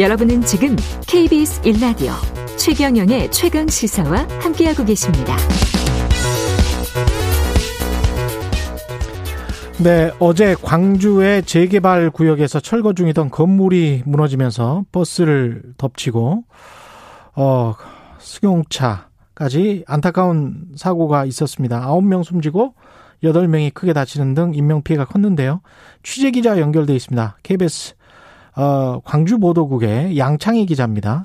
여러분은 지금 KBS 1라디오 최경영의 최강 시사와 함께하고 계십니다. 네, 어제 광주의 재개발 구역에서 철거 중이던 건물이 무너지면서 버스를 덮치고 어 승용차까지 안타까운 사고가 있었습니다. 9명 숨지고 8명이 크게 다치는 등 인명피해가 컸는데요. 취재기자 연결돼 있습니다. KBS 어, 광주 보도국의 양창희 기자입니다.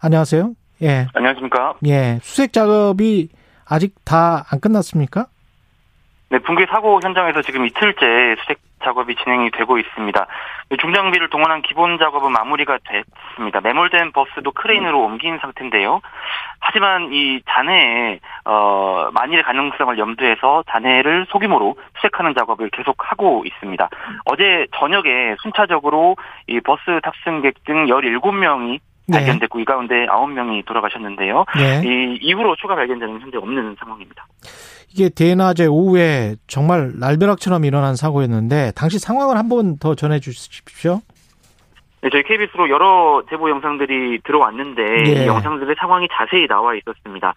안녕하세요. 예. 안녕하십니까. 예. 수색 작업이 아직 다 안 끝났습니까? 네, 붕괴 사고 현장에서 지금 이틀째 수색 작업이 진행이 되고 있습니다. 중장비를 동원한 기본 작업은 마무리가 됐습니다. 매몰된 버스도 크레인으로 옮긴 상태인데요. 하지만 이 잔해에 어 만일의 가능성을 염두해서 잔해를 소규모로 수색하는 작업을 계속하고 있습니다. 어제 저녁에 순차적으로 이 버스 탑승객 등 17명이 발견됐고 이 가운데 9명이 돌아가셨는데요. 네. 이 이후로 추가 발견자는 현재 없는 상황입니다. 이게 대낮에 오후에 정말 날벼락처럼 일어난 사고였는데 당시 상황을 한 번 더 전해 주십시오. 네, 저희 KBS로 여러 제보 영상들이 들어왔는데 예. 이 영상들의 상황이 자세히 나와 있었습니다.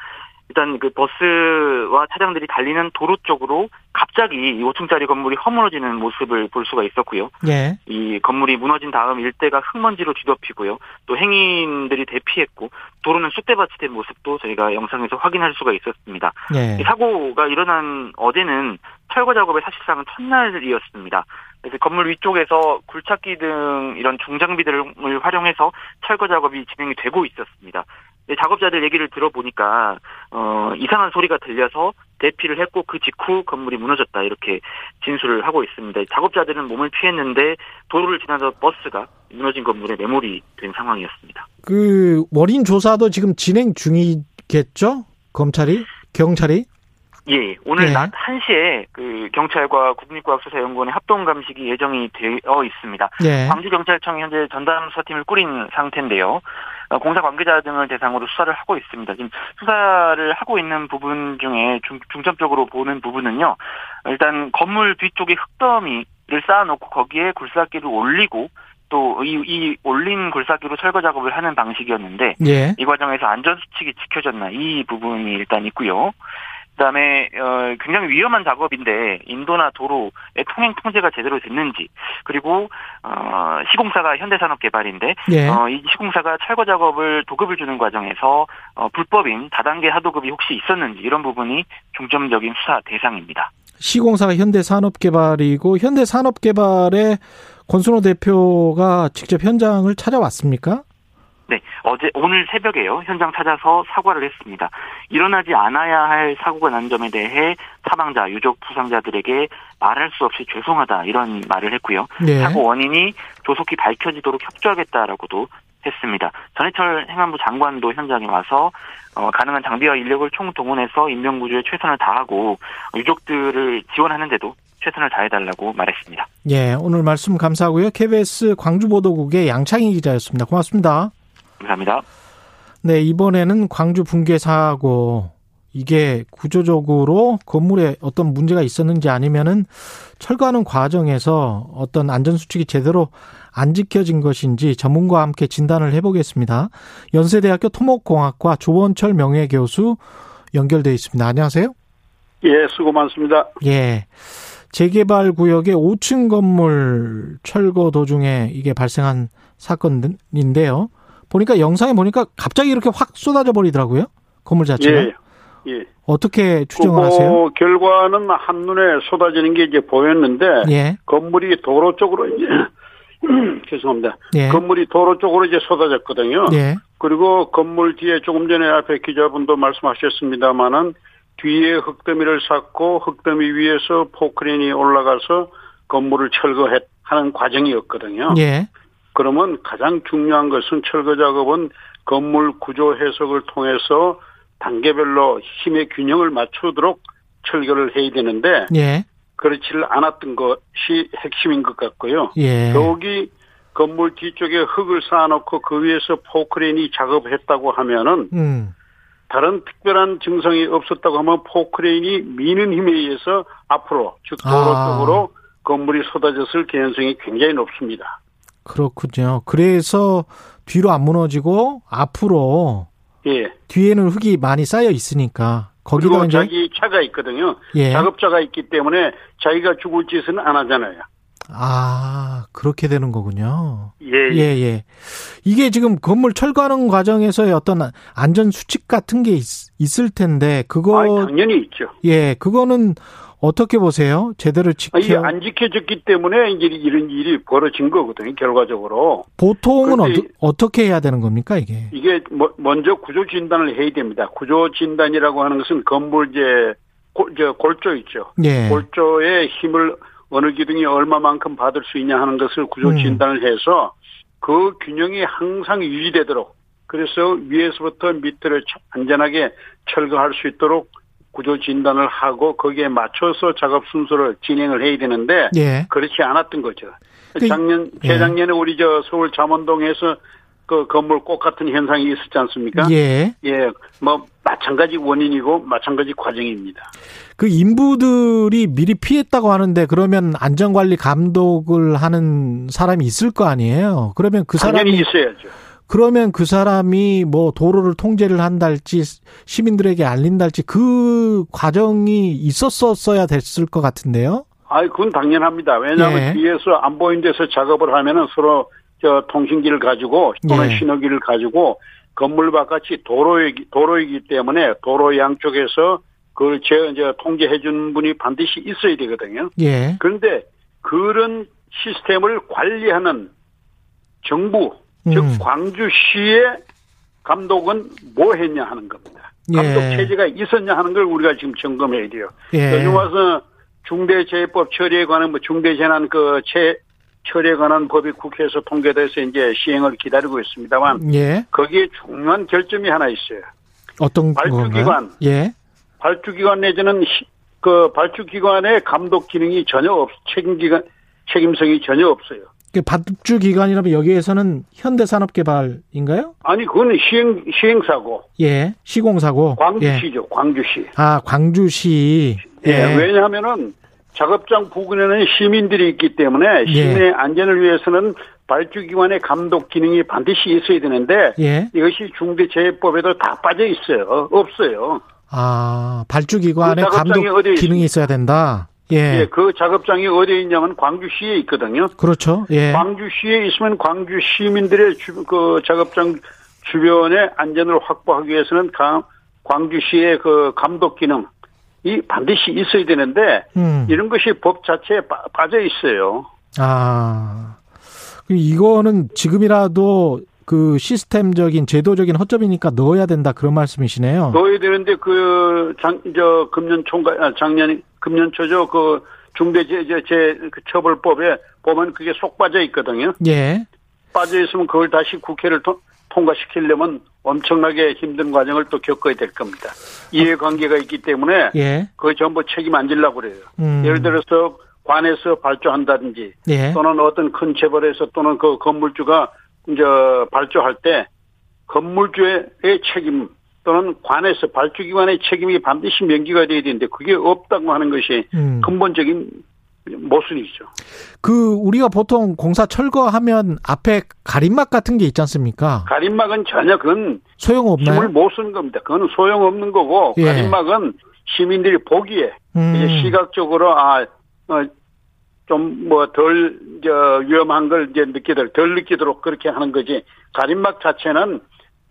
일단 그 버스와 차량들이 달리는 도로 쪽으로 갑자기 5층짜리 건물이 허물어지는 모습을 볼 수가 있었고요. 예. 이 건물이 무너진 다음 일대가 흙먼지로 뒤덮이고요. 또 행인들이 대피했고 도로는 쑥대밭이 된 모습도 저희가 영상에서 확인할 수가 있었습니다. 예. 사고가 일어난 어제는 철거 작업의 사실상은 첫날이었습니다. 그래서 건물 위쪽에서 굴착기 등 이런 중장비들을 활용해서 철거 작업이 진행이 되고 있었습니다. 작업자들 얘기를 들어보니까 어, 이상한 소리가 들려서 대피를 했고 그 직후 건물이 무너졌다 이렇게 진술을 하고 있습니다. 작업자들은 몸을 피했는데 도로를 지나서 버스가 무너진 건물에 매몰이 된 상황이었습니다. 그 원인 조사도 지금 진행 중이겠죠? 검찰이 경찰이? 예, 오늘 네. 낮 1시에 그 경찰과 국립과학수사연구원의 합동 감식이 예정이 되어 있습니다. 네. 광주경찰청이 현재 전담 수사팀을 꾸린 상태인데요. 어, 공사 관계자 등을 대상으로 수사를 하고 있습니다. 지금 수사를 하고 있는 부분 중에 중, 중점적으로 보는 부분은요. 일단 건물 뒤쪽에 흙더미를 쌓아놓고 거기에 굴삭기를 올리고 또이 이 올린 굴삭기로 철거 작업을 하는 방식이었는데 예. 이 과정에서 안전 수칙이 지켜졌나 이 부분이 일단 있고요. 그다음에 어, 굉장히 위험한 작업인데 인도나 도로의 통행 통제가 제대로 됐는지 그리고 어, 시공사가 현대산업개발인데 예. 어, 이 시공사가 철거 작업을 도급을 주는 과정에서 어, 불법인 다단계 하도급이 혹시 있었는지 이런 부분이 중점적인 수사 대상입니다. 시공사가 현대산업개발이고 현대산업개발의 권순호 대표가 직접 현장을 찾아왔습니까? 네, 어제 오늘 새벽에요 현장 찾아서 사과를 했습니다. 일어나지 않아야 할 사고가 난 점에 대해 사망자, 유족, 부상자들에게 말할 수 없이 죄송하다 이런 말을 했고요. 네. 사고 원인이 조속히 밝혀지도록 협조하겠다라고도 했습니다. 전해철 행안부 장관도 현장에 와서 어, 가능한 장비와 인력을 총동원해서 인명구조에 최선을 다하고 유족들을 지원하는데도 최선을 다해달라고 말했습니다. 예, 오늘 말씀 감사하고요. KBS 광주보도국의 양창희 기자였습니다. 고맙습니다. 감사합니다. 네, 이번에는 광주 붕괴 사고 이게 구조적으로 건물에 어떤 문제가 있었는지 아니면은 철거하는 과정에서 어떤 안전 수칙이 제대로 안 지켜진 것인지 전문가와 함께 진단을 해보겠습니다. 연세대학교 토목공학과 조원철 명예교수 연결돼 있습니다. 안녕하세요. 예, 수고 많습니다. 예. 재개발 구역의 5층 건물 철거 도중에 이게 발생한 사건인데요. 보니까 영상에 보니까 갑자기 이렇게 확 쏟아져 버리더라고요. 건물 자체가. 예. 예. 어떻게 추정을 하세요? 결과는 한눈에 쏟아지는 게 이제 보였는데 예. 건물이 도로 쪽으로 이제 죄송합니다. 예. 건물이 도로 쪽으로 이제 쏟아졌거든요. 예. 그리고 건물 뒤에 조금 전에 앞에 기자분도 말씀하셨습니다마는 뒤에 흙더미를 쌓고 흙더미 위에서 포크레인이 올라가서 건물을 철거하는 과정이었거든요. 예. 그러면 가장 중요한 것은 철거 작업은 건물 구조 해석을 통해서 단계별로 힘의 균형을 맞추도록 철거를 해야 되는데 예. 그렇지를 않았던 것이 핵심인 것 같고요. 예. 더욱이 건물 뒤쪽에 흙을 쌓아놓고 그 위에서 포크레인이 작업했다고 하면은 음. 다른 특별한 증상이 없었다고 하면 포크레인이 미는 힘에 의해서 앞으로 즉 도로 아. 쪽으로 건물이 쏟아졌을 개연성이 굉장히 높습니다. 그렇군요. 그래서 뒤로 안 무너지고 앞으로 예. 뒤에는 흙이 많이 쌓여 있으니까 거기다 이제 자기 차가 있거든요. 예. 작업자가 있기 때문에 자기가 죽을 짓은 안 하잖아요. 아, 그렇게 되는 거군요. 예, 예. 예, 예. 이게 지금 건물 철거하는 과정에서의 어떤 안전 수칙 같은 게 있, 을 텐데, 그거. 아, 당연히 있죠. 예, 그거는 어떻게 보세요? 제대로 지켜 이게 안 지켜졌기 때문에 이제 이런 일이 벌어진 거거든요. 결과적으로. 보통은 어, 떻게 해야 되는 겁니까 이게? 이게 뭐, 먼저 구조 진단을 해야 됩니다. 구조 진단이라고 하는 것은 건물제 골, 저 골조 있죠. 예. 골조의 힘을 어느 기둥이 얼마만큼 받을 수 있냐 하는 것을 구조 음. 진단을 해서 그 균형이 항상 유지되도록 그래서 위에서부터 밑으로 안전하게 철거할 수 있도록 구조 진단을 하고 거기에 맞춰서 작업 순서를 진행을 해야 되는데 예. 그렇지 않았던 거죠. 그 작년 예. 재작년에 우리 저 서울 잠원동에서 그 건물 꽃 같은 현상이 있었지 않습니까? 예. 예. 뭐 마찬가지 원인이고 마찬가지 과정입니다. 그 인부들이 미리 피했다고 하는데 그러면 안전관리 감독을 하는 사람이 있을 거 아니에요? 그러면 그 사람이 있어야죠. 그러면 그 사람이 뭐 도로를 통제를 한달지 시민들에게 알린달지 그 과정이 있었었어야 됐을 것 같은데요. 아, 그건 당연합니다. 왜냐하면 예. 뒤에서 안 보이는 데서 작업을 하면은 서로 저 통신기를 가지고 또는 예. 신호기를 가지고 건물 바깥이 도로이기 도로이기 때문에 도로 양쪽에서 그걸 제 이제 통제해 주는 분이 반드시 있어야 되거든요. 예. 그런데 그런 시스템을 관리하는 정부 즉 음. 광주시의 감독은 뭐 했냐 하는 겁니다. 감독 예. 체제가 있었냐 하는 걸 우리가 지금 점검해야 돼요. 예. 요즘 와서 중대재해법 처리에 관한 뭐 중대재난 그체 처리에 관한 법이 국회에서 통과돼서 이제 시행을 기다리고 있습니다만 예. 거기에 중요한 결점이 하나 있어요. 어떤 발주기관, 예. 발주기관 내지는 그 발주기관의 감독 기능이 전혀 없 책임기관 책임성이 전혀 없어요. 받주 기관이라면 여기에서는 현대산업개발인가요? 아니 그거는 시행 시행사고. 예, 시공사고. 광주시죠, 예. 광주시. 아, 광주시. 예, 예. 왜냐하면은 작업장 부근에는 시민들이 있기 때문에 예. 시민의 예. 안전을 위해서는 발주기관의 감독 기능이 반드시 있어야 되는데 예. 이것이 중대재해법에도 다 빠져 있어요. 없어요. 아, 발주기관의 그 감독 기능이 있어야 된다. 예. 예. 그 작업장이 어디에 있냐면 광주시에 있거든요. 그렇죠. 예. 광주시에 있으면 광주 시민들의 주, 그 작업장 주변의 안전을 확보하기 위해서는 강, 광주시의 그 감독 기능 이 반드시 있어야 되는데 음. 이런 것이 법 자체에 빠, 빠져 있어요. 아. 이거는 지금이라도 그 시스템적인 제도적인 허점이니까 넣어야 된다 그런 말씀이시네요. 넣어야 되는데 그 장 저 금년 총괄 아, 작년 금년 초죠 그 중대재해 그 처벌법에 보면 그게 속 빠져 있거든요. 예. 빠져 있으면 그걸 다시 국회를 통, 통과시키려면 엄청나게 힘든 과정을 또 겪어야 될 겁니다. 이해관계가 있기 때문에 예. 그 전부 책임 안 질라고 그래요. 음. 예를 들어서 관에서 발주한다든지 예. 또는 어떤 큰 재벌에서 또는 그 건물주가 이제 발주할 때 건물주의 책임 또는 관에서 발주기관의 책임이 반드시 명기가 돼야 되는데 그게 없다고 하는 것이 음. 근본적인 모순이죠. 그 우리가 보통 공사 철거하면 앞에 가림막 같은 게 있지 않습니까? 가림막은 전혀 그건 소용없나요? 힘을 못 쓰는 겁니다. 그거는 소용없는 거고 예. 가림막은 시민들이 보기에 음. 시각적으로 아 어, 좀 뭐 덜 위험한 걸 이제 느끼도록 덜 느끼도록 그렇게 하는 거지 가림막 자체는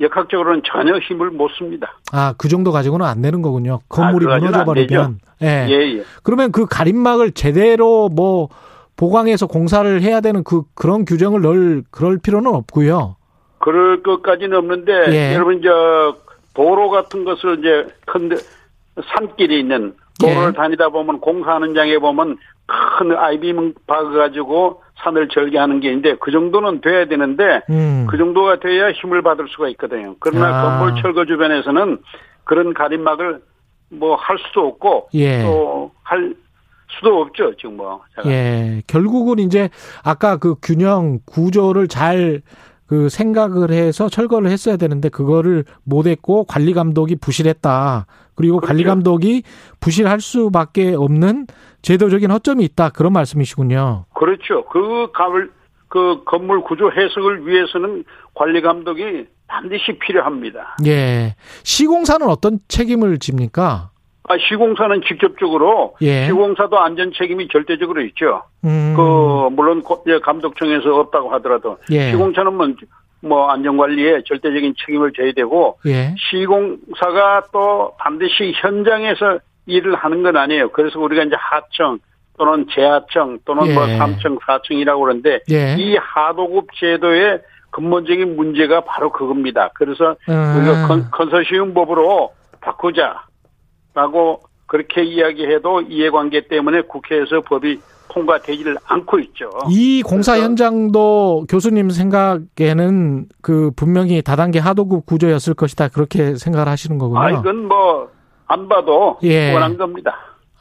역학적으로는 전혀 힘을 못 씁니다. 아, 그 정도 가지고는 안 되는 거군요. 건물이 아, 무너져 버리면. 예. 예, 예. 그러면 그 가림막을 제대로 뭐 보강해서 공사를 해야 되는 그 그런 규정을 넣을 그럴 필요는 없고요. 그럴 것까지는 없는데 예. 여러분 저 도로 같은 것을 이제 큰 산길이 있는 도로를 예. 다니다 보면 공사하는 장에 보면 큰 아이빔 박아가지고 산을 절개하는 게 있는데 그 정도는 돼야 되는데 음. 그 정도가 돼야 힘을 받을 수가 있거든요. 그러나 아. 건물 철거 주변에서는 그런 가림막을 뭐 할 수도 없고 예. 또할 수도 없죠 지금 뭐. 제가. 예, 결국은 이제 아까 그 균형 구조를 잘 그 생각을 해서 철거를 했어야 되는데 그거를 못했고 관리 감독이 부실했다. 그리고 그렇죠. 관리 감독이 부실할 수밖에 없는 제도적인 허점이 있다 그런 말씀이시군요. 그렇죠. 그 감을 그 건물 구조 해석을 위해서는 관리 감독이 반드시 필요합니다. 예. 시공사는 어떤 책임을 집니까? 아, 시공사는 직접적으로 예. 시공사도 안전 책임이 절대적으로 있죠. 음. 그 물론 감독청에서 없다고 하더라도 예. 시공사는 뭐, 뭐 안전관리에 절대적인 책임을 져야 되고 예. 시공사가 또 반드시 현장에서 일을 하는 건 아니에요. 그래서 우리가 이제 하청 또는 재하청 또는 뭐 예. 뭐 3층, 4층이라고 그러는데 예. 이 하도급 제도의 근본적인 문제가 바로 그겁니다. 그래서 음. 우리가 컨, 컨소시엄법으로 바꾸자 라고 그렇게 이야기해도 이해관계 때문에 국회에서 법이 통과되지를 않고 있죠. 이 공사 현장도 교수님 생각에는 그 분명히 다단계 하도급 구조였을 것이다 그렇게 생각을 하시는 거군요. 아 이건 뭐 안 봐도 예. 원한 겁니다.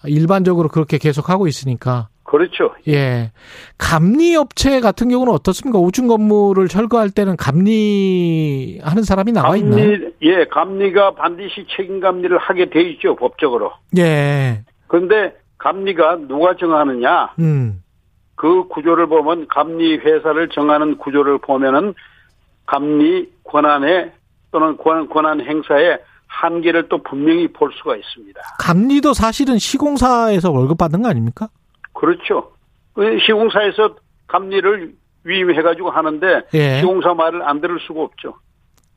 일반적으로 그렇게 계속 하고 있으니까. 그렇죠. 예. 감리 업체 같은 경우는 어떻습니까? 5층 건물을 철거할 때는 감리하는 사람이 나와 감리, 있나요? 예, 감리가 반드시 책임 감리를 하게 돼 있죠, 법적으로. 예. 그런데 감리가 누가 정하느냐? 음. 그 구조를 보면 감리 회사를 정하는 구조를 보면은 감리 권한에 또는 권한, 권한 행사에 한계를 또 분명히 볼 수가 있습니다. 감리도 사실은 시공사에서 월급 받는 거 아닙니까? 그렇죠. 그 시공사에서 감리를 위임해가지고 하는데 예. 시공사 말을 안 들을 수가 없죠.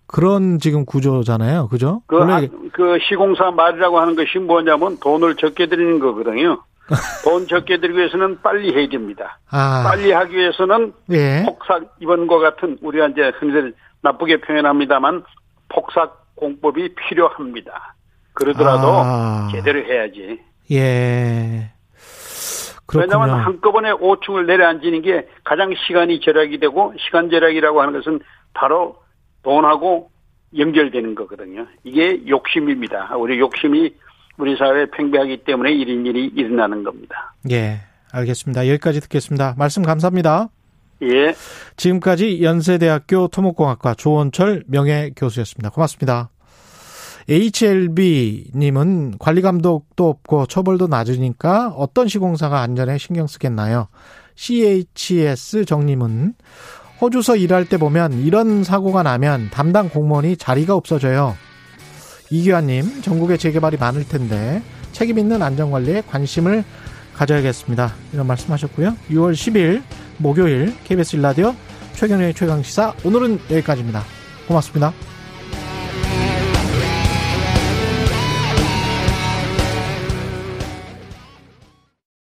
그런 지금 구조잖아요. 그죠? 그, 아, 그 시공사 말이라고 하는 것이 뭐냐면 돈을 적게 드리는 거거든요. 돈 적게 들기 위해서는 빨리 해야 됩니다. 아. 빨리 하기 위해서는 예. 폭삭 이번과 같은 우리가 이제 흔히들 나쁘게 표현합니다만 폭삭 공법이 필요합니다. 그러더라도 아. 제대로 해야지. 예. 그렇군요. 왜냐하면 한꺼번에 5층을 내려앉는 게 가장 시간이 절약이 되고 시간 절약이라고 하는 것은 바로 돈하고 연결되는 거거든요. 이게 욕심입니다. 우리 욕심이 우리 사회에 팽배하기 때문에 이런 일이 일어나는 겁니다. 예, 알겠습니다. 여기까지 듣겠습니다. 말씀 감사합니다. 예. 지금까지 연세대학교 토목공학과 조원철 명예교수였습니다. 고맙습니다. HLB님은 관리 감독도 없고 처벌도 낮으니까 어떤 시공사가 안전에 신경 쓰겠나요? CHS 정님은 호주서 일할 때 보면 이런 사고가 나면 담당 공무원이 자리가 없어져요. 이규환님, 전국에 재개발이 많을 텐데 책임 있는 안전관리에 관심을 가져야겠습니다. 이런 말씀하셨고요. 6월 10일 목요일 KBS 일라디오 최경영의 최강시사 오늘은 여기까지입니다. 고맙습니다.